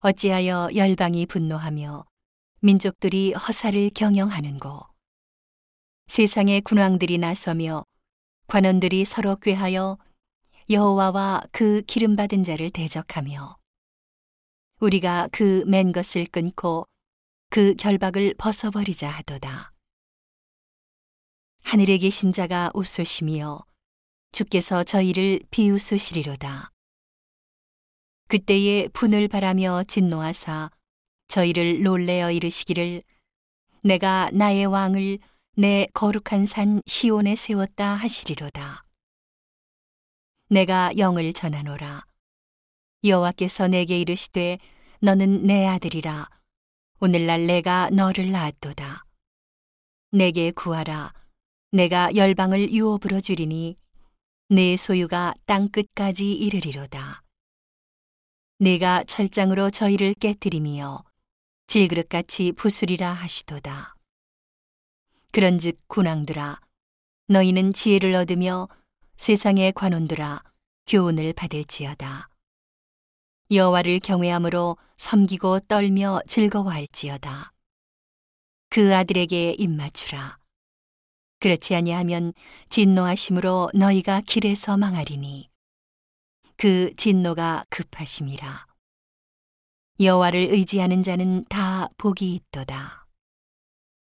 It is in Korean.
어찌하여 열방이 분노하며 민족들이 허사를 경영하는고 세상의 군왕들이 나서며 관원들이 서로 꾀하여 여호와와 그 기름 받은 자를 대적하며 우리가 그 맨 것을 끊고 그 결박을 벗어버리자 하도다. 하늘에 계신 자가 웃으시며 주께서 저희를 비웃으시리로다. 그때에 분을 바라며 진노하사 저희를 놀래어 이르시기를 내가 나의 왕을 내 거룩한 산 시온에 세웠다 하시리로다. 내가 영을 전하노라. 여호와께서 내게 이르시되 너는 내 아들이라. 오늘날 내가 너를 낳았도다. 내게 구하라. 내가 열방을 유업으로 주리니 내 소유가 땅 끝까지 이르리로다. 내가 철장으로 저희를 깨뜨리며 질그릇같이 부수리라 하시도다. 그런즉 군왕들아 너희는 지혜를 얻으며 세상의 관원들아 교훈을 받을지어다. 여호와를 경외함으로 섬기고 떨며 즐거워할지어다. 그 아들에게 입맞추라. 그렇지 아니하면 진노하심으로 너희가 길에서 망하리니 그 진노가 급하심이라. 여호와를 의지하는 자는 다 복이 있도다.